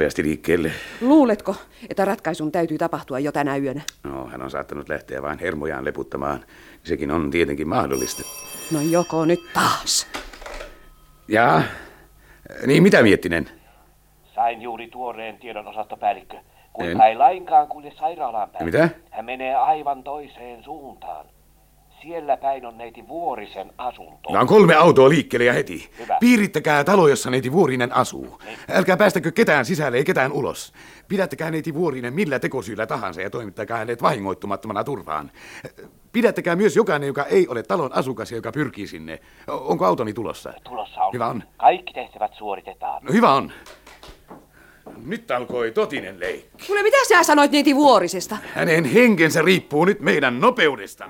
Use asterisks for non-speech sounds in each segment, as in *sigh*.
nopeasti liikkeelle. Luuletko, että ratkaisun täytyy tapahtua jo tänä yönä? No, hän on saattanut lähteä vain hermojaan leputtamaan. Sekin on tietenkin mahdollista. No joko nyt taas. Ja, niin mitä Miettinen? Sain juuri tuoreen tiedon osastopäällikkö. Kun en. ei lainkaan kulje sairaalaan päin. Mitä? Hän menee aivan toiseen suuntaan. Siellä päin on neiti Vuorisen asunto. on kolme autoa liikkeelle ja heti. Hyvä. Piirittäkää talo, jossa neiti Vuorinen asuu. Niin. Älkää päästäkö ketään sisälle ei ketään ulos. Pidättäkää neiti Vuorinen millä tekosyillä tahansa ja toimittakaa hänet vahingoittumattomana turvaan. Pidättäkää myös jokainen, joka ei ole talon asukas ja joka pyrkii sinne. Onko autoni tulossa? Tulossa on. Hyvä on. Kaikki tehtävät suoritetaan. No hyvä on. Nyt alkoi totinen leikki. Kuule, mitä sä sanoit neiti Vuorisesta? Hänen henkensä riippuu nyt meidän nopeudesta.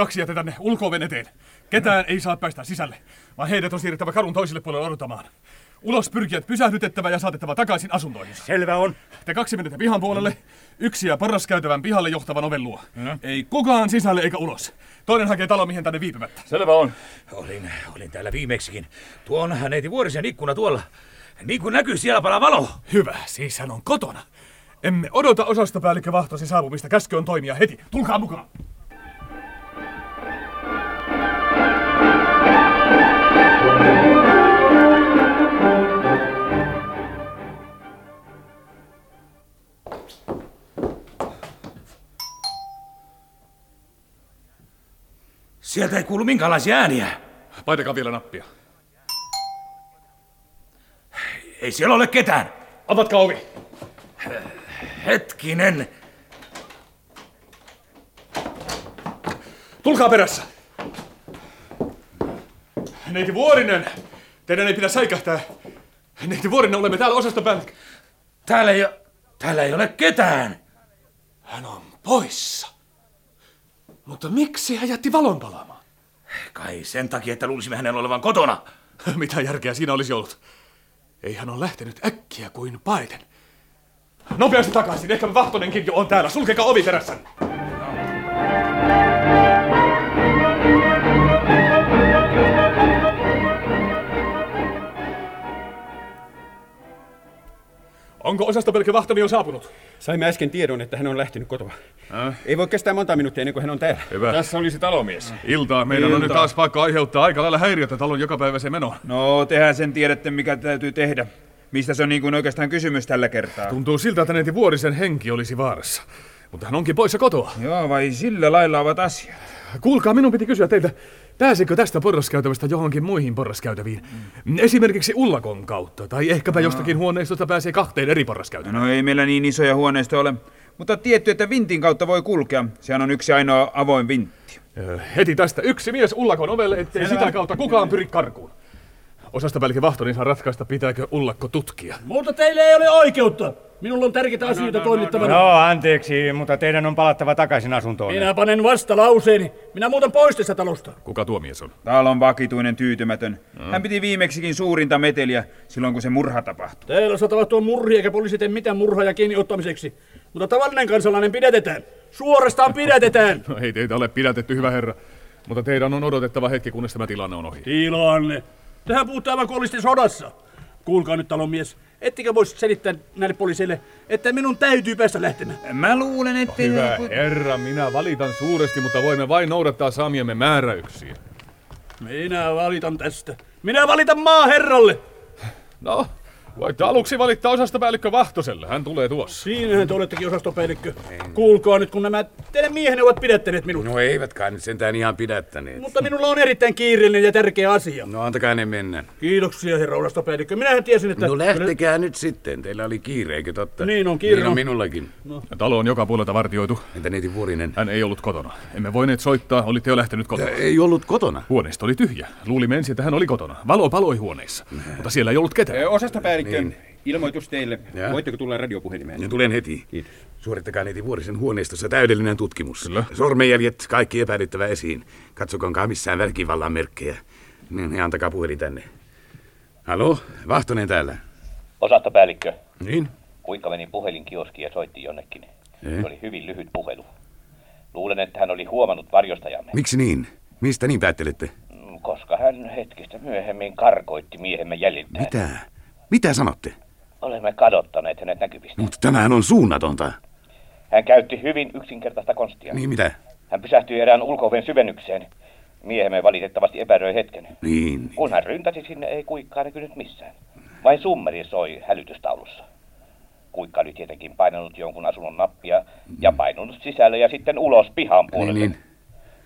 Kaksi jätetään ne ulkoven eteen. Ketään ei saa päästä sisälle, vaan heidät on siirrettävä kadun toiselle puolelle odottamaan. Ulos pyrkijät pysähdytettävä ja saatettava takaisin asuntoihinsa. Selvä on. Te kaksi menette pihan puolelle, yksi ja käytävän pihalle johtavan oven luo. No. Ei kukaan sisälle eikä ulos. Toinen hakee talomiehen tänne viipymättä. Selvä on. Olin, olin täällä viimeksikin. Tuo on neiti Vuorisen ikkuna tuolla. Niin kuin näkyy, siellä palaa valo. Hyvä, siis hän on kotona. Emme odota osastopäällikkö Vahtosi saapumista. Käsky on toimia heti. Tulkaa mukaan. Sieltä ei kuulu minkälaisia ääniä. Paitakaa vielä nappia. Ei siellä ole ketään. Avatkaa ovi. Hetkinen. Tulkaa perässä. Neiti Vuorinen, teidän ei pidä säikähtää. Neiti Vuorinen, olemme täällä osastopäällikkö. Täällä ei, täällä ei ole ketään. Hän on poissa. Mutta miksi hän jätti valon palaamaan? Kai sen takia, että luulisimme hänen olevan kotona. *laughs* Mitä järkeä siinä olisi ollut? Ei hän ole lähtenyt äkkiä kuin paeten. Nopeasti takaisin, ehkä Vahtonenkin jo on täällä. Sulkekaa ovi perässä. Onko osastopelkkä Vahtoni jo saapunut? Saimme äsken tiedon, että hän on lähtenyt kotoa. Äh? Ei voi kestää monta minuuttia ennen kuin hän on täällä. Hyvä. Tässä olisi talomies. Iltaa. Meidän Ilta. on nyt taas vaikka aiheuttaa aika lailla häiriötä talon jokapäiväiseen menoon. No, tehän sen tiedätte, mikä täytyy tehdä. Mistä se on niin kuin oikeastaan kysymys tällä kertaa? Tuntuu siltä, että neiti Vuorisen henki olisi vaarassa. Mutta hän onkin poissa kotoa. Joo, vai sillä lailla ovat asiat. Kuulkaa, minun piti kysyä teiltä, Pääsikö tästä porraskäytävästä johonkin muihin porraskäytäviin? Mm. Esimerkiksi Ullakon kautta, tai ehkäpä no. jostakin huoneistosta pääsee kahteen eri porraskäytävään. No ei meillä niin isoja huoneistoja ole, mutta tietty, että vintin kautta voi kulkea. Sehän on yksi ainoa avoin vintti. Heti tästä yksi mies Ullakon ovelle, ettei Selvä. sitä kautta kukaan pyri karkuun. Osastopäällikkö Vahtonin saa ratkaista, pitääkö Ullakko tutkia. Mutta teille ei ole oikeutta. Minulla on tärkeitä no, asioita no, no, toimittavana. No, anteeksi, mutta teidän on palattava takaisin asuntoon. Minä panen vasta lauseeni. Minä muutan pois tästä talosta. Kuka tuo mies on? Täällä on vakituinen tyytymätön. Mm. Hän piti viimeksikin suurinta meteliä silloin, kun se murha tapahtui. Teillä saa tuo murhi, eikä poliisi tee mitään murhaa kiinni ottamiseksi. Mutta tavallinen kansalainen pidätetään. Suorastaan pidätetään. *laughs* no ei teitä ole pidätetty, hyvä herra. Mutta teidän on odotettava hetki, kunnes tämä tilanne on ohi. Tilanne? Tähän puhutaan aivan sodassa. Kuulkaa nyt talonmies, ettekö voisi selittää näille poliiseille, että minun täytyy päästä lähtemään? Mä luulen, että... No, hyvä herra, minä valitan suuresti, mutta voimme vain noudattaa saamiemme määräyksiä. Minä valitan tästä. Minä valitan maaherralle. No, Voitte aluksi valittaa osastopäällikkö Vahtoselle, hän tulee tuossa. Siinähän te olettekin osastopäällikkö. Kuulkaa nyt, kun nämä teidän miehenne ovat pidättäneet minut. No eivät kai nyt sentään ihan pidättäneet. Mutta minulla on erittäin kiireellinen ja tärkeä asia. No antakaa ne mennä. Kiitoksia, herra osastopäällikkö. Minähän tiesin, että... No lähtekää nyt sitten. Teillä oli kiire, eikö totta? Niin on kiire. Niin on minullakin. No. Talo on joka puolelta vartioitu. Entä neiti Vuorinen? Hän ei ollut kotona. Emme voineet soittaa, olitte jo lähtenyt kotona. Ja ei ollut kotona? Huoneisto oli tyhjä. Luulimme ensin, että hän oli kotona. Valo paloi huoneessa, mutta siellä ei ollut ketään. Osastopäällikkö, niin. Ilmoitus teille. Ja? Voitteko tulla radiopuhelimeen? Ja tulen heti. Kiitos. Suorittakaa neiti Vuorisen huoneistossa täydellinen tutkimus. Kyllä. Sormenjäljet, kaikki epäilyttävä esiin. Katsokaa missään väkivallan merkkejä. Niin, niin antakaa puhelin tänne. Halo, Vahtonen täällä. Osastopäällikkö, Niin? kuinka meni puhelinkioskiin ja soitti jonnekin. Eh? Se oli hyvin lyhyt puhelu. Luulen, että hän oli huomannut varjostajamme, Miksi niin? Mistä niin päättelette? Mm, koska hän hetkistä myöhemmin karkoitti miehemme jäljiltä. Mitä? Mitä sanotte? Olemme kadottaneet hänet näkyvistä. Mutta tämähän on suunnatonta. Hän käytti hyvin yksinkertaista konstia. Niin mitä? Hän pysähtyi erään ulkooven syvennykseen. Miehemme valitettavasti epäröi hetken. Niin. Kun hän ryntäsi sinne, ei kuikkaa näkynyt missään. Vain summeri soi hälytystaulussa. Kuikka oli tietenkin painanut jonkun asunnon nappia ja painunut sisälle ja sitten ulos pihan puolelle. Niin, niin.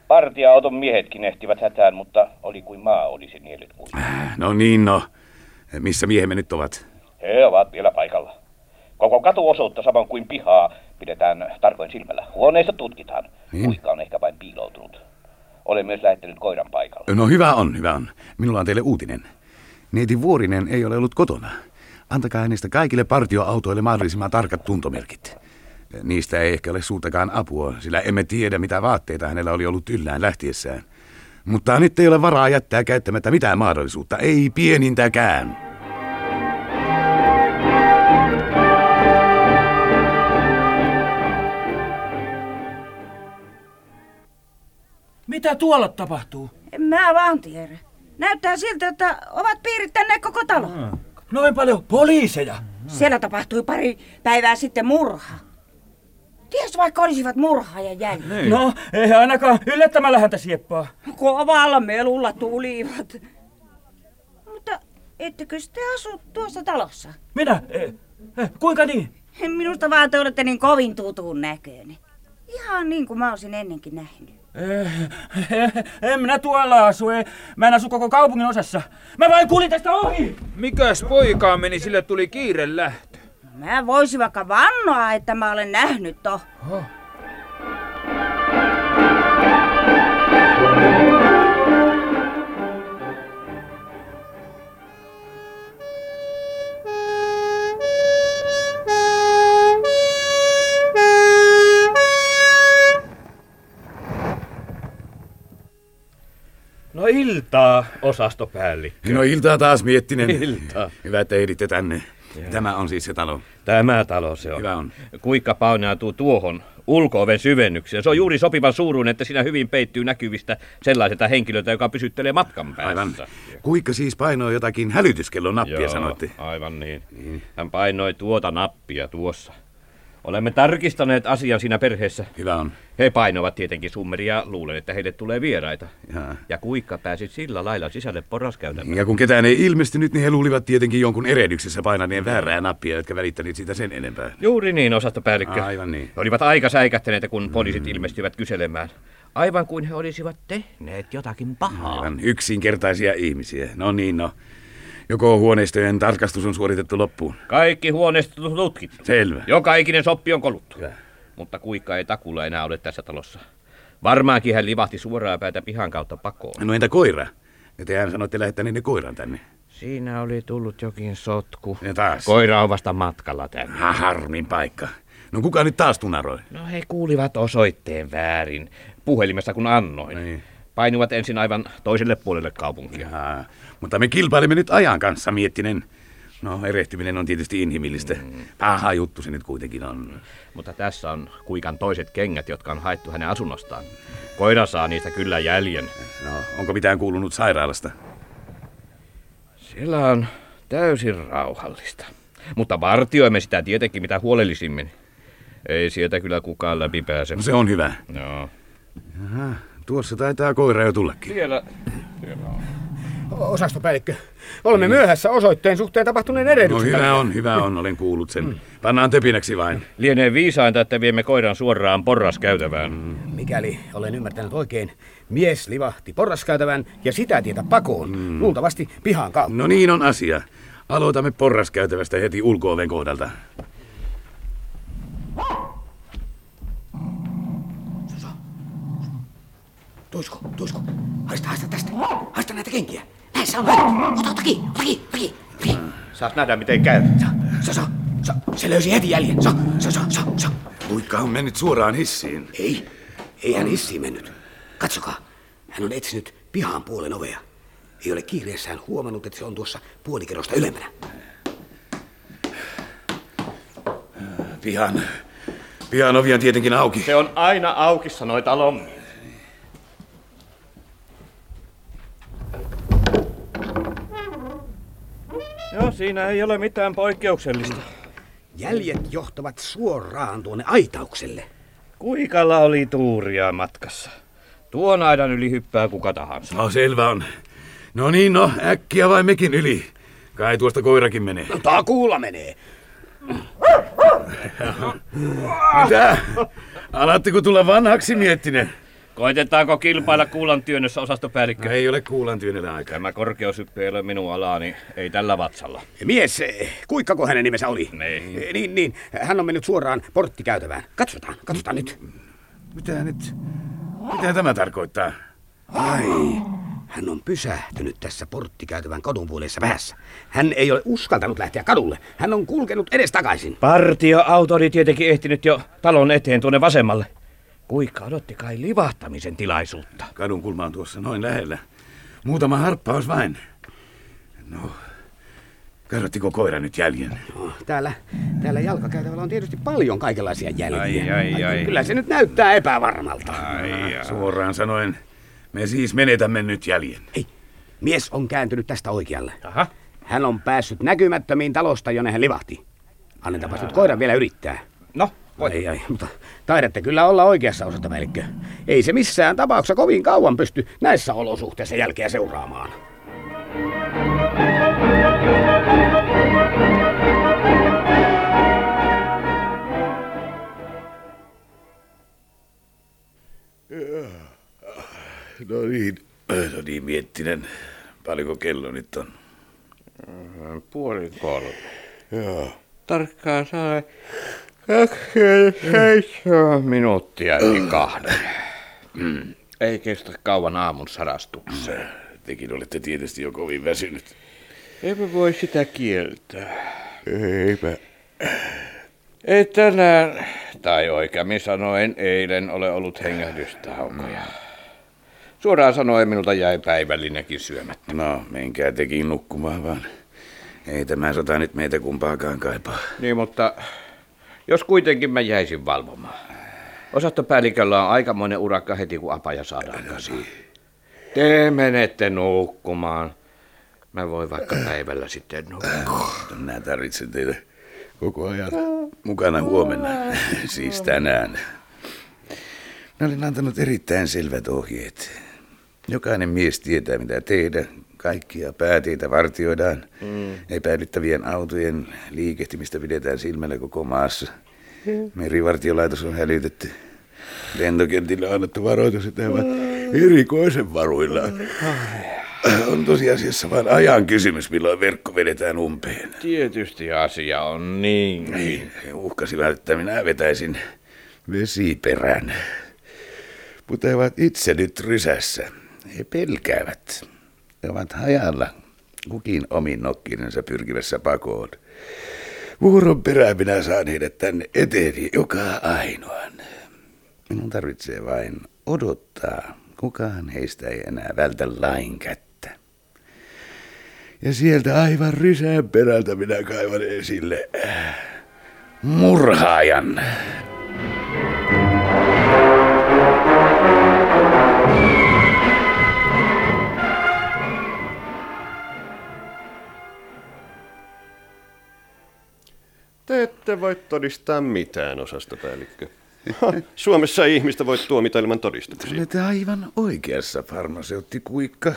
Partia-auton miehetkin ehtivät hätään, mutta oli kuin maa olisi niellyt kuikan. No niin, no. Missä miehemme nyt ovat? He ovat vielä paikalla. Koko katuosuutta samoin kuin pihaa pidetään tarkoin silmällä. Huoneissa tutkitaan. Niin. Kuikka on ehkä vain piiloutunut. Olen myös lähettänyt koiran paikalle. No hyvä on, hyvä on. Minulla on teille uutinen. Neiti Vuorinen ei ole ollut kotona. Antakaa hänestä kaikille partioautoille mahdollisimman tarkat tuntomerkit. Niistä ei ehkä ole suurtakaan apua, sillä emme tiedä, mitä vaatteita hänellä oli ollut yllään lähtiessään. Mutta nyt ei ole varaa jättää käyttämättä mitään mahdollisuutta, ei pienintäkään. Mitä tuolla tapahtuu? En mä vaan tiedä. Näyttää siltä, että ovat piirittäneet koko talo. Noin paljon poliiseja. Siellä tapahtui pari päivää sitten murha. Ties vaikka olisivat murhaajan jäljellä. No, ei ainakaan yllättämällä häntä sieppaa. Kovalla melulla tulivat. Mutta ettekö te asu tuossa talossa? Minä? Eh, eh, kuinka niin? Minusta vaan te olette niin kovin tutun näköinen. Ihan niin kuin mä olisin ennenkin nähnyt. Eh, eh, *laughs* en minä tuolla asu, ei. Mä en asu koko kaupungin osassa. Mä vain kulin tästä ohi! Mikäs poikaa meni, sille tuli kiire lähtö. Mä voisin vaikka vannoa, että mä olen nähnyt to. No osastopäällikkö. No iltaa taas miettinen. Iltaa. Hyvä, että ehditte tänne. Tämä on siis se talo. Tämä talo se on. Hyvä on. Kuikka paunautuu tuohon ulkooven syvennykseen. Se on juuri sopivan suuruinen, että siinä hyvin peittyy näkyvistä sellaiselta henkilöltä, joka pysyttelee matkan päässä. Aivan. Kuikka siis painoi jotakin hälytyskellon nappia, Joo, sanoitte? aivan niin. Hän painoi tuota nappia tuossa. Olemme tarkistaneet asian siinä perheessä. Hyvä on. He painovat tietenkin summeria ja luulen, että heille tulee vieraita. Jaa. Ja kuikka pääsi sillä lailla sisälle porraskäytämään. Ja kun ketään ei ilmestynyt, niin he luulivat tietenkin jonkun erehdyksessä painaneen väärää nappia, jotka välittäneet siitä sen enempää. Juuri niin, osastopäällikkö. Aivan niin. He olivat aika säikähtäneitä, kun poliisit ilmestyivät kyselemään. Aivan kuin he olisivat tehneet jotakin pahaa. Aivan yksinkertaisia ihmisiä. No niin, no. Joko huoneistojen tarkastus on suoritettu loppuun? Kaikki huoneistot on tutkittu. Selvä. Joka ikinen soppi on koluttu. Hyvä. Mutta kuikka ei takulla enää ole tässä talossa. Varmaankin hän livahti suoraan päätä pihan kautta pakoon. No entä koira? Ja tehän sanoitte lähettäneenne koiran tänne. Siinä oli tullut jokin sotku. Ja taas. Koira on vasta matkalla tänne. Ha, harmin paikka. No kuka nyt taas tunaroi? No he kuulivat osoitteen väärin. Puhelimesta kun annoin. Niin. Painuvat ensin aivan toiselle puolelle kaupunkia. Jaha. Mutta me kilpailemme nyt ajan kanssa, miettinen. No, erehtyminen on tietysti inhimillistä. Mm. Paha juttu se nyt kuitenkin on. Mutta tässä on kuikan toiset kengät, jotka on haettu hänen asunnostaan. Koira saa niistä kyllä jäljen. No, onko mitään kuulunut sairaalasta? Siellä on täysin rauhallista. Mutta vartioimme sitä tietenkin mitä huolellisimmin. Ei sieltä kyllä kukaan läpi pääse. No se on hyvä. Joo. Jaha, tuossa taitaa koira jo tullakin. Siellä, Osastopäällikkö, olemme myöhässä osoitteen suhteen tapahtuneen No erehdyksen. hyvä on, hyvä on, olen kuullut sen. Pannaan töpinäksi vain. lienee viisainta, että viemme koiran suoraan porraskäytävään. Mikäli olen ymmärtänyt oikein, mies livahti porraskäytävän ja sitä tietä pakoon, luultavasti pihan kautta. No niin on asia. Aloitamme porraskäytävästä heti ulkooven kohdalta. Tuisko, tuisko. Haista, haista tästä. Haista näitä kenkiä. Näissä on vähän. Ota, ota kiinni, ota kiinni, ota kiinni. ota kiinni. Saat nähdä miten käy. Sa, sa, sa. Se löysi heti jäljen. Sa, sa, sa, sa, sa. On mennyt suoraan hissiin. Ei, ei hän hissiin mennyt. Katsokaa, hän on etsinyt pihan puolen ovea. ei ole kiireessään huomannut, että se on tuossa puolikerrosta ylempänä. Pihan. Pihan ovi on tietenkin auki. Se on aina auki, sanoi talon. Joo, siinä ei ole mitään poikkeuksellista. Jäljet johtavat suoraan tuonne aitaukselle. Kuikalla oli tuuria matkassa. Tuon aidan yli hyppää kuka tahansa. No selvä on. No niin, no äkkiä vai mekin yli. Kai tuosta koirakin menee. No takuulla menee. Mitä? Alatteko tulla vanhaksi miettinen? Koitetaanko kilpailla kuulan työnnössä osastopäällikkö? No, ei ole kuulan työnnellä aikaa. Tämä korkeushyppy ei ole minun alani, ei tällä vatsalla. Mies, eh, kuikkako hänen nimensä oli? Niin. Eh, Niin, niin. Hän on mennyt suoraan porttikäytävään. Katsotaan, katsotaan nyt. Mitä nyt? Mitä tämä tarkoittaa? Ai, hän on pysähtynyt tässä porttikäytävän kadun puolessa päässä. Hän ei ole uskaltanut lähteä kadulle. Hän on kulkenut edestakaisin. Partioauto oli tietenkin ehtinyt jo talon eteen tuonne vasemmalle. Kuikka odotti kai livahtamisen tilaisuutta. Kadun kulma on tuossa noin lähellä. Muutama harppaus vain. No, katsottiko koira nyt jäljen? No, täällä, täällä jalkakäytävällä on tietysti paljon kaikenlaisia jäljiä. Ai, ai, ai. Kyllä se nyt näyttää epävarmalta. Ai, Suoraan sanoen, me siis menetämme nyt jäljen. Hei, mies on kääntynyt tästä oikealle. Aha. Hän on päässyt näkymättömiin talosta, jonne hän livahti. Annetaanpas nyt koiran vielä yrittää. No, voi. Ei, ei, mutta taidatte kyllä olla oikeassa osastopäällikkö. Ei se missään tapauksessa kovin kauan pysty näissä olosuhteissa jälkeä seuraamaan. No niin, no niin miettinen. Paljonko kello nyt on? Puoli kolme. Joo. Tarkkaan saa 27 minuuttia yli kahden. Mm. Ei kestä kauan aamun sarastukseen. Tekin olette tietysti jo kovin väsynyt. Eipä voi sitä kieltää. Eipä. Ei tänään, tai oikeammin sanoen eilen, ole ollut hengähdystaukoja. Suoraan sanoen minulta jäi päivällinenkin syömättä. No, menkää tekin nukkumaan vaan. Ei tämä sota nyt meitä kumpaakaan kaipaa. Niin, mutta jos kuitenkin mä jäisin valvomaan. Osastopäälliköllä on aikamoinen urakka heti, kun apaja saadaan käsiin. Te menette nukkumaan. Mä voin vaikka päivällä sitten nukkua. Minä tarvitsen teitä koko ajan mukana huomenna, siis tänään. Mä olin antanut erittäin selvät ohjeet. Jokainen mies tietää, mitä tehdä. Kaikkia pääteitä vartioidaan. Mm. Epäilyttävien autojen liikehtimistä pidetään silmällä koko maassa. Merivartiolaitos on hälytetty. Lentokentillä on annettu varoitus, että he ovat erikoisen varuillaan. On tosiasiassa vain ajan kysymys, milloin verkko vedetään umpeen. Tietysti asia on niin. Ei, he uhkasivat, että minä vetäisin vesiperän. Mutta he ovat itse nyt rysässä. He pelkäävät. He ovat hajalla, kukin omin nokkinensa pyrkivässä pakoon. Vuoron perään minä saan heidät tänne eteeni joka ainoan. Minun tarvitsee vain odottaa. Kukaan heistä ei enää vältä lain kättä. Ja sieltä aivan rysään perältä minä kaivan esille äh, murhaajan. Te ette voi todistaa mitään, osastopäällikkö. Suomessa ei ihmistä voi tuomita ilman todistuksia. Olette aivan oikeassa, farmaseutti Kuikka.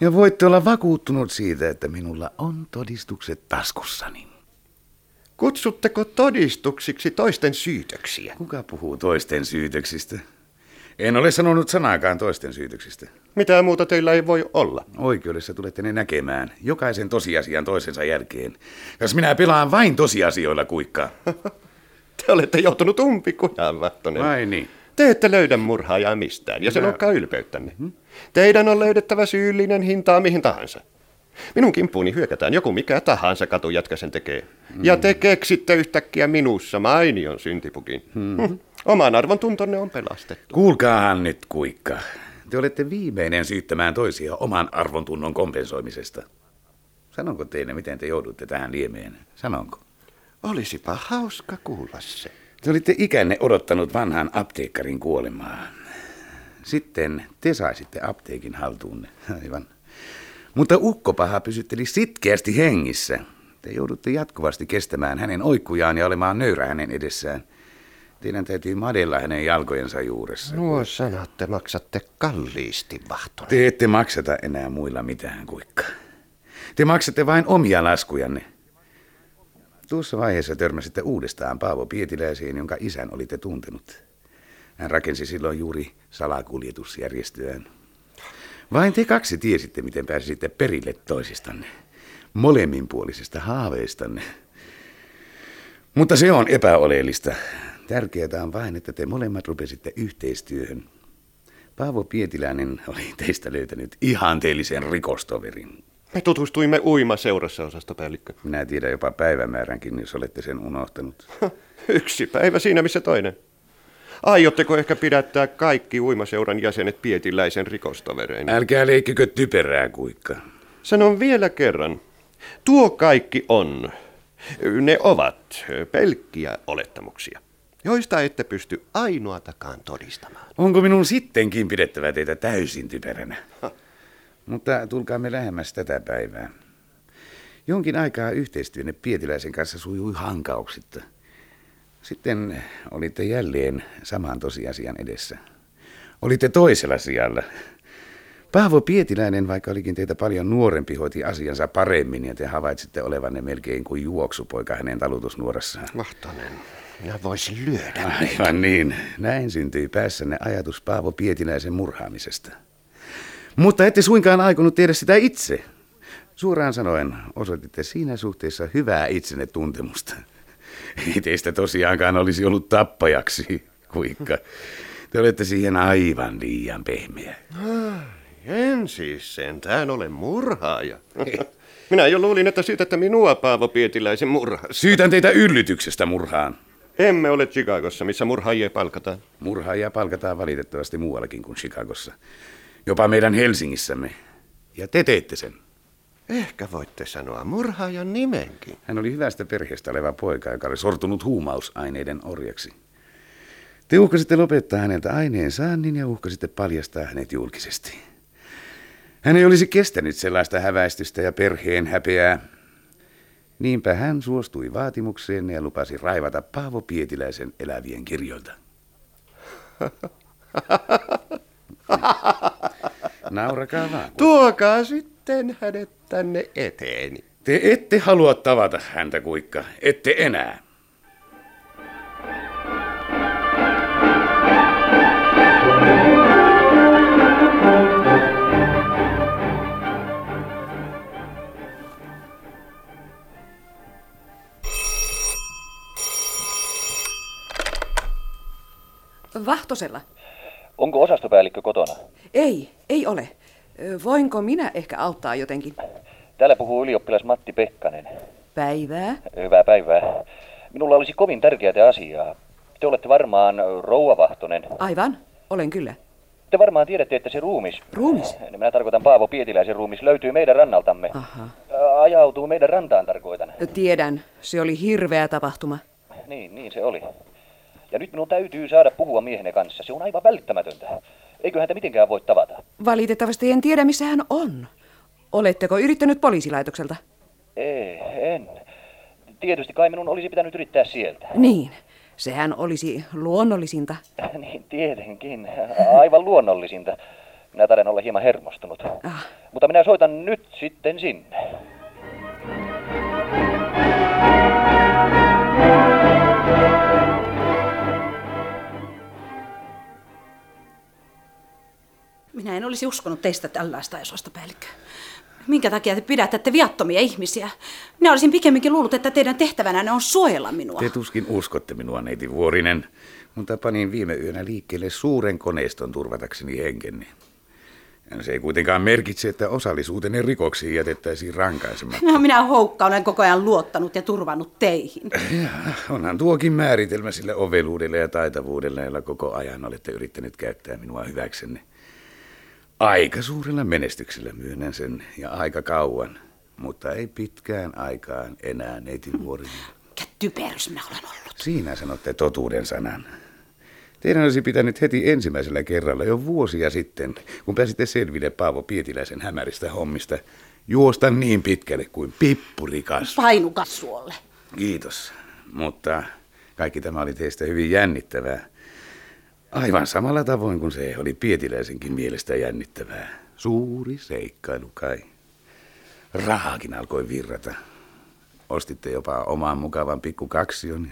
Ja voitte olla vakuuttunut siitä, että minulla on todistukset taskussani. Kutsutteko todistuksiksi toisten syytöksiä? Kuka puhuu toisten syytöksistä? En ole sanonut sanaakaan toisten syytöksistä. Mitä muuta teillä ei voi olla? Oikeudessa tulette ne näkemään, jokaisen tosiasian toisensa jälkeen. Jos minä pelaan vain tosiasioilla, Kuikka. *laughs* Te olette joutunut umpikujaan, Vattonen. Vai niin? Te ette löydä murhaajaa mistään, ja se Minä- loukkaa ylpeyttänne. Teidän on löydettävä syyllinen hintaa mihin tahansa. Minun kimppuuni hyökätään joku mikä tahansa katujätkä sen tekee. Ja te keksitte yhtäkkiä minussa mainion syntipukin. Hmm. Oman arvon tuntonne on pelastettu. Kuulkaahan nyt, Kuikka. Te olette viimeinen syyttämään toisia oman arvontunnon kompensoimisesta. Sanonko teille, miten te joudutte tähän liemeen? Sanonko? Olisipa hauska kuulla se. Te olitte ikänne odottanut vanhan apteekkarin kuolemaa. Sitten te saisitte apteekin haltuunne. *laughs* Aivan. Mutta ukkopaha pysytteli sitkeästi hengissä. Te joudutte jatkuvasti kestämään hänen oikkujaan ja olemaan nöyrä hänen edessään. Teidän täytyy madella hänen jalkojensa juuressa. Nuo sanat te maksatte kalliisti, Vahtonen. Te ette maksata enää muilla mitään kuikka. Te maksatte vain omia laskujanne. Tuossa vaiheessa törmäsitte uudestaan Paavo Pietiläiseen, jonka isän olitte tuntenut. Hän rakensi silloin juuri salakuljetusjärjestöään. Vain te kaksi tiesitte, miten pääsisitte perille toisistanne. Molemminpuolisesta haaveistanne. Mutta se on epäoleellista. Tärkeää on vain, että te molemmat rupesitte yhteistyöhön. Paavo Pietiläinen oli teistä löytänyt ihanteellisen rikostoverin. Me tutustuimme uimaseurassa, osastopäällikkö. Minä tiedän jopa päivämääränkin, jos olette sen unohtanut. Yksi päivä siinä, missä toinen. Aiotteko ehkä pidättää kaikki uimaseuran jäsenet pietiläisen rikostoverein? Älkää leikkikö typerää kuikka. Sanon vielä kerran. Tuo kaikki on. Ne ovat pelkkiä olettamuksia, joista ette pysty ainoatakaan todistamaan. Onko minun sittenkin pidettävä teitä täysin typeränä? Mutta tulkaamme lähemmäs tätä päivää. Jonkin aikaa yhteistyönne Pietiläisen kanssa sujui hankauksitta. Sitten olitte jälleen saman tosiasian edessä. Olitte toisella sijalla. Paavo Pietiläinen, vaikka olikin teitä paljon nuorempi, hoiti asiansa paremmin ja te havaitsitte olevanne melkein kuin juoksupoika hänen talutusnuorassaan. Vahtonen, minä voisin lyödä. Aivan niin. Näin syntyi päässänne ajatus Paavo Pietiläisen murhaamisesta. Mutta ette suinkaan aikonut tehdä sitä itse. Suoraan sanoen osoititte siinä suhteessa hyvää itsenne tuntemusta. Ei teistä tosiaankaan olisi ollut tappajaksi, kuikka. Te olette siihen aivan liian pehmeä. En siis sentään ole murhaaja. *laughs* Minä jo luulin, että syytätte minua Paavo Pietiläisen murhasta. Syytän teitä yllytyksestä murhaan. Emme ole Chicagossa, missä murhaajia palkataan. Murhaajia palkataan valitettavasti muuallakin kuin Chicagossa. Jopa meidän Helsingissämme. Ja te teette sen. Ehkä voitte sanoa murhaajan nimenkin. Hän oli hyvästä perheestä oleva poika, joka oli sortunut huumausaineiden orjaksi. Te uhkasitte lopettaa häneltä aineen saannin ja uhkasitte paljastaa hänet julkisesti. Hän ei olisi kestänyt sellaista häväistystä ja perheen häpeää. Niinpä hän suostui vaatimukseen ja lupasi raivata Paavo Pietiläisen elävien kirjoilta. *laughs* Naurakaa vaan. Tuokaa sitten hänet tänne eteeni. Te ette halua tavata häntä, kuikka. Ette enää. Vahtosella. Onko osastopäällikkö kotona? Ei, ei ole. Voinko minä ehkä auttaa jotenkin? Täällä puhuu ylioppilas Matti Pekkanen. Päivää. Hyvää päivää. Minulla olisi kovin tärkeää asiaa. Te olette varmaan rouva Vahtonen. Aivan, olen kyllä. Te varmaan tiedätte, että se ruumis... Ruumis? Minä tarkoitan Paavo Pietiläisen ruumis, löytyy meidän rannaltamme. Aha. Ajautuu meidän rantaan tarkoitan. Tiedän, se oli hirveä tapahtuma. Niin, niin se oli. Ja nyt minun täytyy saada puhua miehenne kanssa. Se on aivan välttämätöntä. Eikö häntä mitenkään voi tavata? Valitettavasti en tiedä, missä hän on. Oletteko yrittänyt poliisilaitokselta? Ei, en. Tietysti kai minun olisi pitänyt yrittää sieltä. Niin, sehän olisi luonnollisinta. *laughs* niin, tietenkin. Aivan luonnollisinta. Minä taidan olla hieman hermostunut. Ah. Mutta minä soitan nyt sitten sinne. Minä en olisi uskonut teistä tällaista päällikkö. Minkä takia te pidätätte viattomia ihmisiä? Minä olisin pikemminkin luullut, että teidän tehtävänänne on suojella minua. Te tuskin uskotte minua, neiti Vuorinen, mutta panin viime yönä liikkeelle suuren koneiston turvatakseni henkeni. Se ei kuitenkaan merkitse, että osallisuuteni rikoksiin jätettäisiin rankaisematta. No, minä Houkka olen koko ajan luottanut ja turvannut teihin. Ja, onhan tuokin määritelmä sille oveluudelle ja taitavuudelle, jolla koko ajan olette yrittäneet käyttää minua hyväksenne. Aika suurella menestyksellä myönnän sen ja aika kauan, mutta ei pitkään aikaan enää neiti Vuorinen. Typerys minä olen ollut. Siinä sanotte totuuden sanan. Teidän olisi pitänyt heti ensimmäisellä kerralla jo vuosia sitten, kun pääsitte selville Paavo Pietiläisen hämäristä hommista, juosta niin pitkälle kuin pippurikas. Painukas suolle. Kiitos, mutta kaikki tämä oli teistä hyvin jännittävää. Aivan samalla tavoin kuin se oli Pietiläisenkin mielestä jännittävää. Suuri seikkailu kai. Rahaakin alkoi virrata. Ostitte jopa oman mukavan pikku kaksion.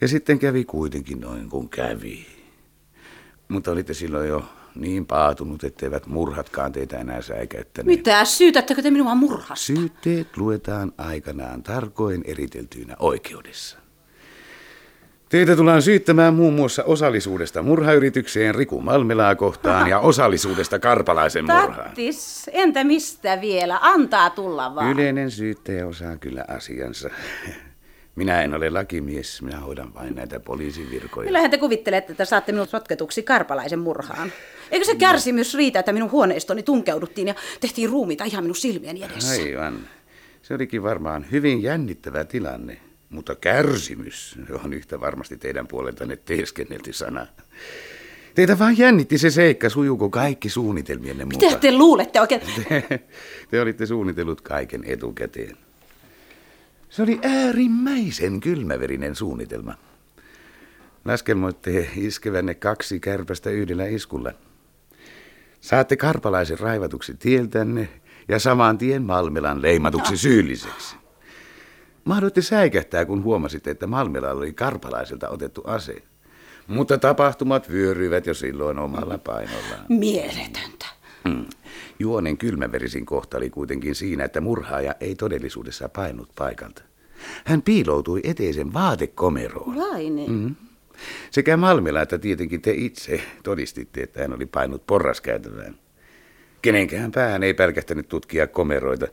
Ja sitten kävi kuitenkin noin kuin kävi. Mutta olitte silloin jo niin paatunut, etteivät murhatkaan teitä enää säikäyttäneet. Mitä? Syytättekö te minua murhasta? Syytteet luetaan aikanaan tarkoin eriteltyinä oikeudessa. Teitä tullaan syyttämään muun muassa osallisuudesta murhayritykseen Riku Malmelaa kohtaan ja *laughs* osallisuudesta Karpalaisen murhaan. Tattis, entä mistä vielä? Antaa tulla vaan. Yleinen syyttäjä osaa kyllä asiansa. *laughs* Minä en ole lakimies, minä hoidan vain näitä poliisin virkoja. Kyllähän te kuvittelette, että saatte minut sotketuksi Karpalaisen murhaan. Eikö se kärsimys riitä, että minun huoneistoni tunkeuduttiin ja tehtiin ruumiita ihan minun silmieni edessä? Aivan. Se olikin varmaan hyvin jännittävä tilanne. Mutta kärsimys on yhtä varmasti teidän puoleltanne teeskennelty sana. Teitä vaan jännitti se seikka, sujuuko kaikki suunnitelmienne mukaan. Mitä te luulette oikein? Te, te olitte suunnitellut kaiken etukäteen. Se oli äärimmäisen kylmäverinen suunnitelma. Laskelmoitte iskevänne kaksi kärpästä yhdellä iskulla. Saatte karpalaisen raivatuksi tieltänne ja saman tien Malmelan leimatuksi syylliseksi. Mahdoitte säikähtää, kun huomasitte, että Malmelalla oli karpalaiselta otettu ase. Mutta tapahtumat vyöryivät jo silloin omalla painollaan. Mieletöntä. Hmm. Juonen kylmäverisin kohta oli kuitenkin siinä, että murhaaja ei todellisuudessa painut paikalta. Hän piiloutui eteisen vaatekomeroon. Niin? Mm. Sekä Malmela että tietenkin te itse todistitte, että hän oli painut porraskäytävään. Kenenkään päähän ei pelkästänyt tutkia komeroita.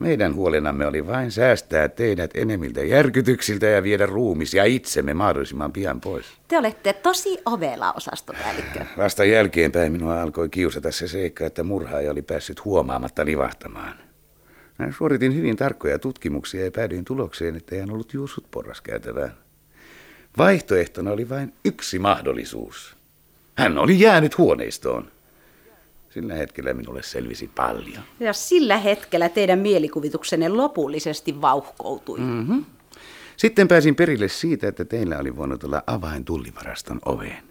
Meidän huolenamme oli vain säästää teidät enemmiltä järkytyksiltä ja viedä ruumis ja itsemme mahdollisimman pian pois. Te olette tosi ovela osastopäällikkö. *laughs* Vasta jälkeenpäin minua alkoi kiusata se seikka, että murhaaja oli päässyt huomaamatta livahtamaan. Mä suoritin hyvin tarkkoja tutkimuksia ja päädyin tulokseen, että hän ollut juossut porraskäytävään. Vaihtoehtona oli vain yksi mahdollisuus. Hän oli jäänyt huoneistoon. Sillä hetkellä minulle selvisi paljon. Ja sillä hetkellä teidän mielikuvituksenne lopullisesti vauhkoutui. Mm-hmm. Sitten pääsin perille siitä, että teillä oli voinut olla avain tullivaraston oveen.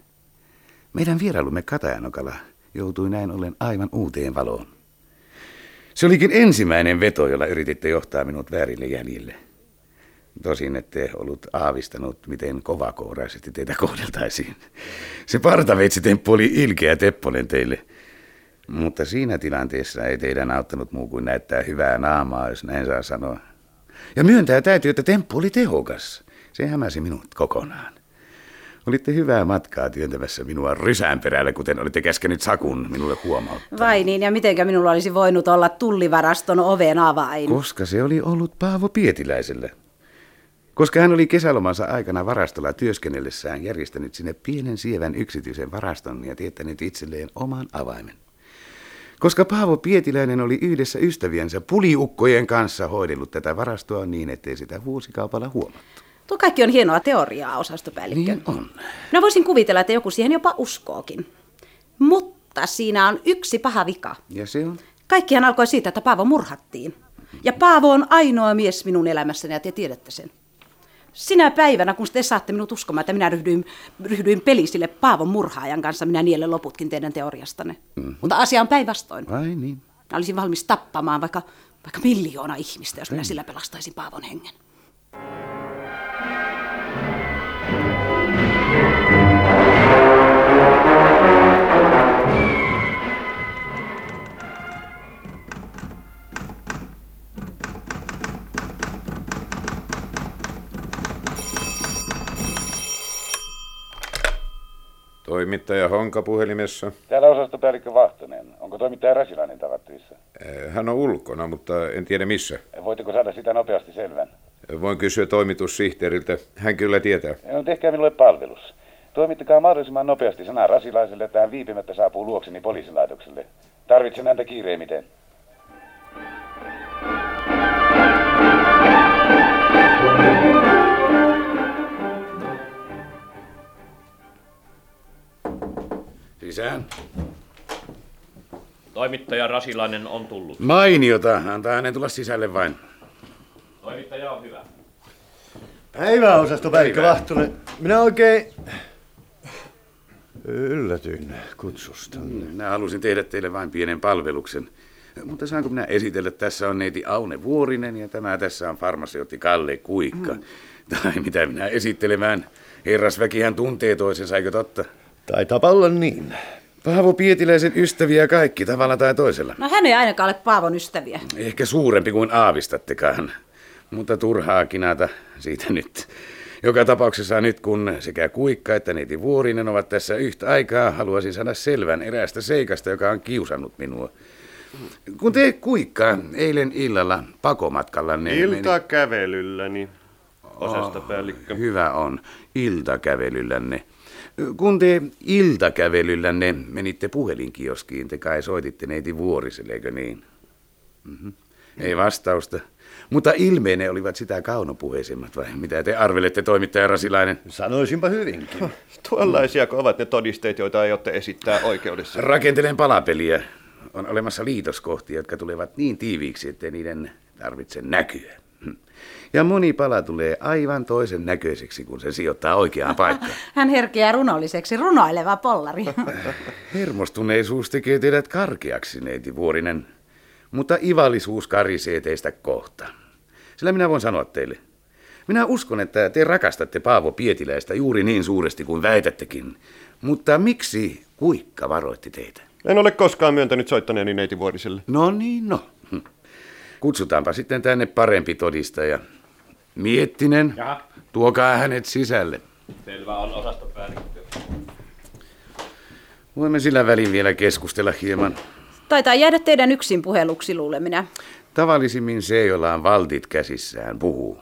Meidän vierailumme Katajanokalla joutui näin ollen aivan uuteen valoon. Se olikin ensimmäinen veto, jolla yrititte johtaa minut väärille jäljille. Tosin ette ollut aavistanut, miten kovakouraisesti teitä kohdeltaisiin. Se partaveitsitemppu oli ilkeä tepponen teille – mutta siinä tilanteessa ei teidän auttanut muu kuin näyttää hyvää naamaa, jos näin saa sanoa. Ja myöntää täytyy, että temppu oli tehokas. Se hämäsi minut kokonaan. Olitte hyvää matkaa työntämässä minua rysään perällä, kuten olitte käskenyt Sakun minulle huomauttaa. Vai niin, ja mitenkä minulla olisi voinut olla tullivaraston oven avain? Koska se oli ollut Paavo Pietiläiselle. Koska hän oli kesälomansa aikana varastolla työskennellessään järjestänyt sinne pienen sievän yksityisen varaston ja tietänyt itselleen oman avaimen koska Paavo Pietiläinen oli yhdessä ystäviensä puliukkojen kanssa hoidellut tätä varastoa niin, ettei sitä vuosikaupalla huomattu. Tuo kaikki on hienoa teoriaa, osastopäällikkö. Niin on. Minä voisin kuvitella, että joku siihen jopa uskookin. Mutta siinä on yksi paha vika. Ja se on? Kaikkihan alkoi siitä, että Paavo murhattiin. Ja Paavo on ainoa mies minun elämässäni ja te tiedätte sen. Sinä päivänä, kun te saatte minut uskomaan, että minä ryhdyin, ryhdyin pelisille Paavon murhaajan kanssa, minä nielle loputkin teidän teoriastanne. Mm-hmm. Mutta asia on päinvastoin. Vai niin? Mä olisin valmis tappamaan vaikka, vaikka miljoona ihmistä, jos minä sillä pelastaisin Paavon hengen. Toimittaja Honka puhelimessa. Täällä osastopäällikkö Vahtonen. Onko toimittaja Rasilainen tavattavissa? Eh, hän on ulkona, mutta en tiedä missä. Voitteko saada sitä nopeasti selvän? Voin kysyä toimitussihteeriltä. Hän kyllä tietää. No, tehkää minulle palvelus. Toimittakaa mahdollisimman nopeasti sana Rasilaiselle, että hän viipymättä saapuu luokseni poliisilaitokselle. Tarvitsen häntä kiireimmiten. Sisään. Toimittaja Rasilainen on tullut. Mainiota. Antaa hänen tulla sisälle vain. Toimittaja on hyvä. Päivää osastopäällikkö Päivää. Vahtonen. Minä oikein yllätyin kutsusta. Minä halusin tehdä teille vain pienen palveluksen. Mutta saanko minä esitellä, tässä on neiti Aune Vuorinen ja tämä tässä on farmaseutti Kalle Kuikka. Mm. Tai mitä minä esittelemään. Herrasväkihän tuntee toisensa, eikö totta? Taitaa olla niin. Paavo Pietiläisen ystäviä kaikki tavalla tai toisella. No hän ei ainakaan ole Paavon ystäviä. Ehkä suurempi kuin aavistattekaan. Mutta turhaa kinata siitä nyt. Joka tapauksessa nyt kun sekä Kuikka että neiti Vuorinen ovat tässä yhtä aikaa, haluaisin saada selvän eräästä seikasta, joka on kiusannut minua. Kun te Kuikka eilen illalla pakomatkalla... Ne, Iltakävelylläni, osastopäällikkö. Hyvä on. Iltakävelyllänne. Kun te iltakävelyllänne menitte puhelinkioskiin, te kai soititte neiti Vuoriselle, eikö niin? Mm-hmm. Ei vastausta. Mutta ilmeene olivat sitä kaunopuheisemmat, vai mitä te arvelette, toimittaja Rasilainen? Sanoisinpa hyvinkin. Tuollaisiako ovat ne todisteet, joita aiotte esittää oikeudessa? Rakentelen palapeliä. On olemassa liitoskohtia, jotka tulevat niin tiiviiksi, ettei niiden tarvitse näkyä. Ja moni pala tulee aivan toisen näköiseksi, kun se sijoittaa oikeaan paikkaan. *laughs* Hän herkeää runolliseksi, runoileva pollari. *laughs* Hermostuneisuus tekee teidät karkeaksi, neiti Vuorinen. Mutta ivallisuus karisee teistä kohta. Sillä minä voin sanoa teille. Minä uskon, että te rakastatte Paavo Pietiläistä juuri niin suuresti kuin väitättekin. Mutta miksi Kuikka varoitti teitä? En ole koskaan myöntänyt soittaneeni neiti Vuoriselle. No niin, no. Kutsutaanpa sitten tänne parempi todistaja. Miettinen, Jaha. tuokaa hänet sisälle. Selvä on osastopäällikkö. Voimme sillä välin vielä keskustella hieman. Taitaa jäädä teidän yksin puheluksi, luulen minä. Tavallisimmin se, jolla on valtit käsissään, puhuu.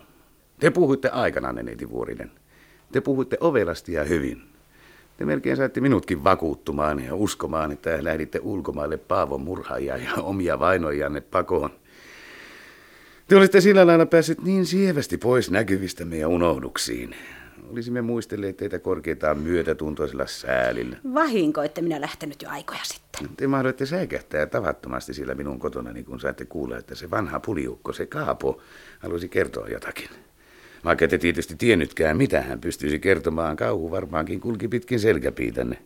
Te puhuitte aikanaan, neiti Vuorinen. Te puhuitte ovelasti ja hyvin. Te melkein saitte minutkin vakuuttumaan ja uskomaan, että lähditte ulkomaille Paavon murhaajia ja omia vainojanne pakoon. Te olisitte sillä lailla päässyt niin sievästi pois näkyvistämme ja unohduksiin. Olisimme muistelleet teitä korkeintaan myötätuntoisella säälillä. Vahinko, että minä lähtenyt jo aikoja sitten. Te mahdoitte säikähtää tavattomasti sillä minun kotonani, kun saatte kuulla, että se vanha puliukko, se Kaapo, halusi kertoa jotakin. Vaikka te tietysti tiennytkään, mitä hän pystyisi kertomaan, kauhu varmaankin kulki pitkin selkäpiitänne.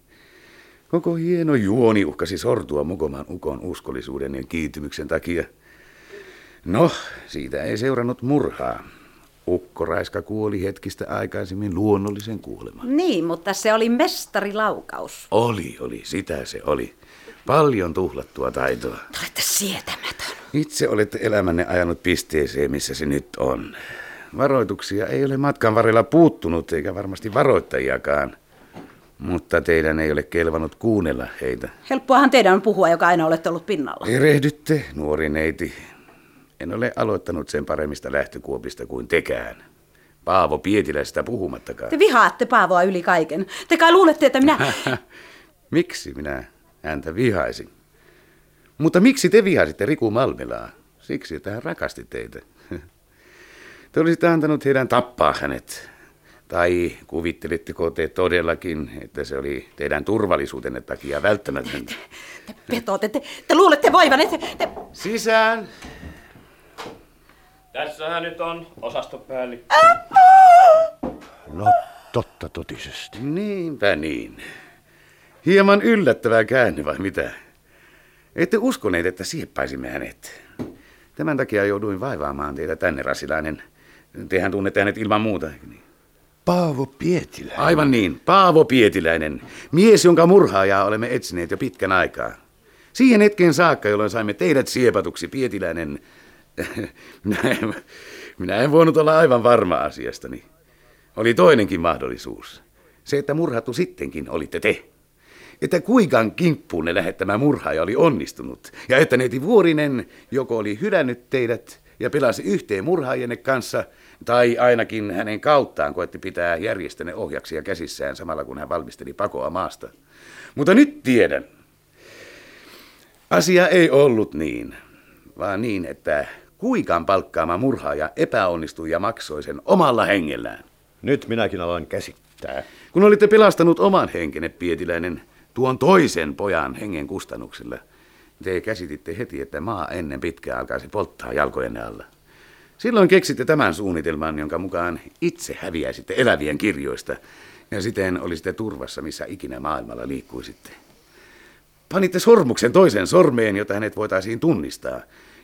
Koko hieno juoni uhkasi sortua mukoman ukon uskollisuuden ja kiintymyksen takia. No, siitä ei seurannut murhaa. Ukkoraiska kuoli hetkistä aikaisemmin luonnollisen kuoleman. Niin, mutta se oli mestarilaukaus. Oli, oli, sitä se oli. Paljon tuhlattua taitoa. Olette sietämätön. Itse olette elämänne ajanut pisteeseen, missä se nyt on. Varoituksia ei ole matkan varrella puuttunut, eikä varmasti varoittajiakaan. Mutta teidän ei ole kelvannut kuunnella heitä. Helppoahan teidän on puhua, joka aina olette ollut pinnalla. Erehdytte, nuori neiti. En ole aloittanut sen paremmista lähtökuopista kuin tekään. Paavo Pietilästä puhumattakaan. Te vihaatte Paavoa yli kaiken. Te kai luulette, että minä... *laughs* Miksi minä häntä vihaisin? Mutta miksi te vihasitte Riku Malmilaa? Siksi, että hän rakasti teitä. *laughs* Te olisitte antanut heidän tappaa hänet. Tai kuvittelitteko te todellakin, että se oli teidän turvallisuutenne takia välttämätöntä? Te petote, te, te luulette voivan, että... Te... Sisään! Tässähän nyt on osastopäällikkö. No, totta totisesti. Niinpä niin. Hieman yllättävää käänne vai mitä? Ette uskoneet, että sieppaisimme hänet. Tämän takia jouduin vaivaamaan teitä tänne, Rasilainen. Tehän tunnette hänet ilman muuta, eikö niin? Paavo Pietiläinen. Aivan niin, Paavo Pietiläinen. Mies, jonka murhaajaa olemme etsineet jo pitkän aikaa. Siihen hetken saakka, jolloin saimme teidät siepatuksi, Pietiläinen... minä, en, minä en voinut olla aivan varma asiastani. Oli toinenkin mahdollisuus. Se, että murhattu sittenkin olitte te. Että kuikan kimppuunne lähettämä murhaaja oli onnistunut. Ja että neiti Vuorinen joko oli hylännyt teidät ja pelasi yhteen murhaajanne kanssa, Tai ainakin hänen kauttaan koetti pitää järjestöneen ohjaksia käsissään samalla kun hän valmisteli pakoa maasta. Mutta nyt tiedän. Asia ei ollut niin, vaan niin, että Kuikan palkkaama murhaaja epäonnistui ja maksoi sen omalla hengellään. Nyt minäkin aloin käsittää. Kun olitte pelastanut oman henkenne, Pietiläinen, tuon toisen pojan hengen kustannuksilla, te käsititte heti, että maa ennen pitkää alkaisi polttaa jalkojen alla. Silloin keksitte tämän suunnitelman, jonka mukaan itse häviäisitte elävien kirjoista, ja siten olisitte turvassa, missä ikinä maailmalla liikkuisitte. Panitte sormuksen toisen sormeen, jota hänet voitaisiin tunnistaa,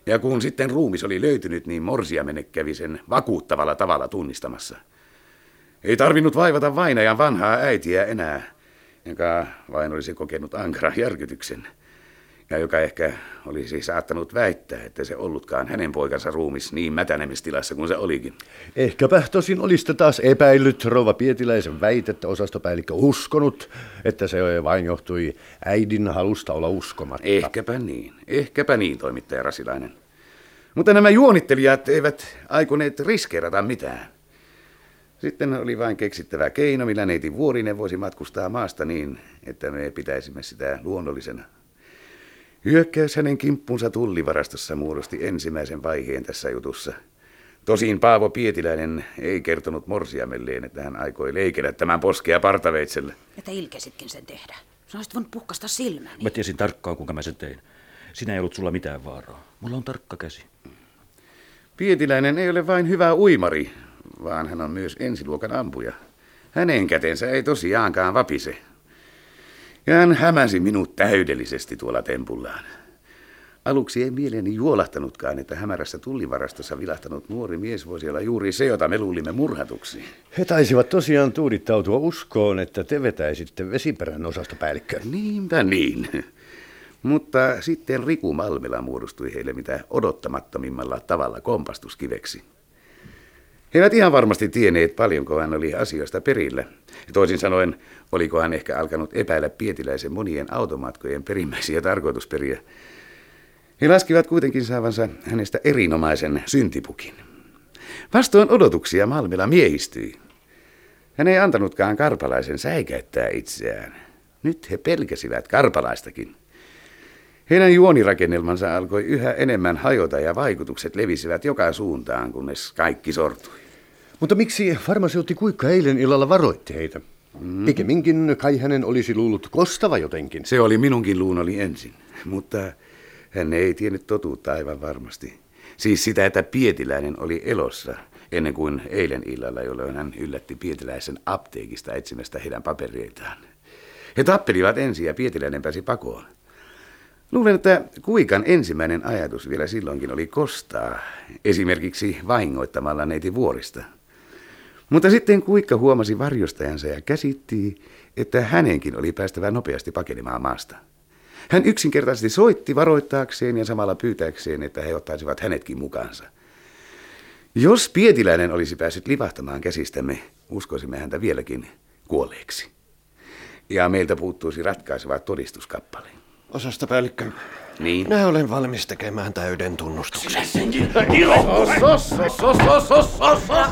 ja kun sitten ruumis oli löytynyt, niin morsiamene kävi sen vakuuttavalla tavalla tunnistamassa. Ei tarvinnut vaivata vainajan vanhaa äitiä enää, joka vain olisi kokenut ankaran järkytyksen. Ja joka ehkä olisi saattanut väittää, että se ollutkaan hänen poikansa ruumis niin mätänemistilassa kuin se olikin. Ehkäpä tosin olisitte taas epäillyt rouva Pietiläisen väitettä osastopäällikkö uskonut, että se vain johtui äidin halusta olla uskomatta. Ehkäpä niin, ehkäpä niin, toimittaja Rasilainen. Mutta nämä juonittelijat eivät aikoneet riskeerata mitään. Sitten oli vain keksittävä keino, millä neiti Vuorinen voisi matkustaa maasta niin, että me pitäisimme sitä luonnollisena. Hyökkäys hänen kimppunsa tullivarastossa muodosti ensimmäisen vaiheen tässä jutussa. Tosin Paavo Pietiläinen ei kertonut morsiamelleen, että hän aikoi leikellä tämän poskea partaveitsellä. Että ilkesitkin sen tehdä. Sä olisit voinut puhkasta silmäni. Mä tiesin tarkkaan, kuinka mä sen tein. Sinä ei ollut sulla mitään vaaraa. Mulla on tarkka käsi. Pietiläinen ei ole vain hyvä uimari, vaan hän on myös ensiluokan ampuja. Hänen kätensä ei tosiaankaan vapise. Ja hän hämäsi minut täydellisesti tuolla tempullaan. Aluksi ei mieleeni juolahtanutkaan, että hämärässä tullivarastossa vilahtanut nuori mies voisi olla juuri se, jota me luulimme murhatuksi. He taisivat tosiaan tuudittautua uskoon, että te vetäisitte vesiperän osastopäällikkö. Niinpä niin. Mutta sitten Riku Malmela muodostui heille mitä odottamattomimmalla tavalla kompastuskiveksi. He eivät ihan varmasti tienneet paljonko hän oli asioista perillä. Toisin sanoen, oliko hän ehkä alkanut epäillä Pietiläisen monien automatkojen perimmäisiä tarkoitusperiä. He laskivat kuitenkin saavansa hänestä erinomaisen syntipukin. Vastoin odotuksia Malmela miehistyi. Hän ei antanutkaan karpalaisen säikäyttää itseään. Nyt he pelkäsivät karpalaistakin. Heidän juonirakennelmansa alkoi yhä enemmän hajota ja vaikutukset levisivät joka suuntaan, kunnes kaikki sortui. Mutta miksi farmaseutti Kuikka eilen illalla varoitti heitä? Mm. Pikemminkin kai hänen olisi luullut kostava jotenkin. Se oli minunkin luunoli ensin, mutta hän ei tiennyt totuutta aivan varmasti. Siis sitä, että Pietiläinen oli elossa ennen kuin eilen illalla, jolloin hän yllätti Pietiläisen apteekista etsimästä heidän papereitaan. He tappelivat ensin ja Pietiläinen pääsi pakoon. Luulen, että Kuikan ensimmäinen ajatus vielä silloinkin oli kostaa, esimerkiksi vahingoittamalla neiti vuorista. Mutta sitten Kuikka huomasi varjostajansa ja käsitti, että hänenkin oli päästävä nopeasti pakenemaan maasta. Hän yksinkertaisesti soitti varoittaakseen ja samalla pyytääkseen, että he ottaisivat hänetkin mukaansa. Jos Pietiläinen olisi päässyt livahtamaan käsistämme, uskoisimme häntä vieläkin kuolleeksi. Ja meiltä puuttuisi ratkaiseva todistuskappale. Osastopäällikkö. Niin? Minä olen valmis tekemään täyden tunnustuksen. No,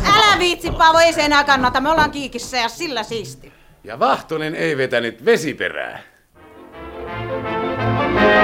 älä viitsi, Paavo, ei se enää kannata. Me ollaan kiikissä ja sillä siisti. Ja Vahtonen ei vetänyt vesiperää. thank you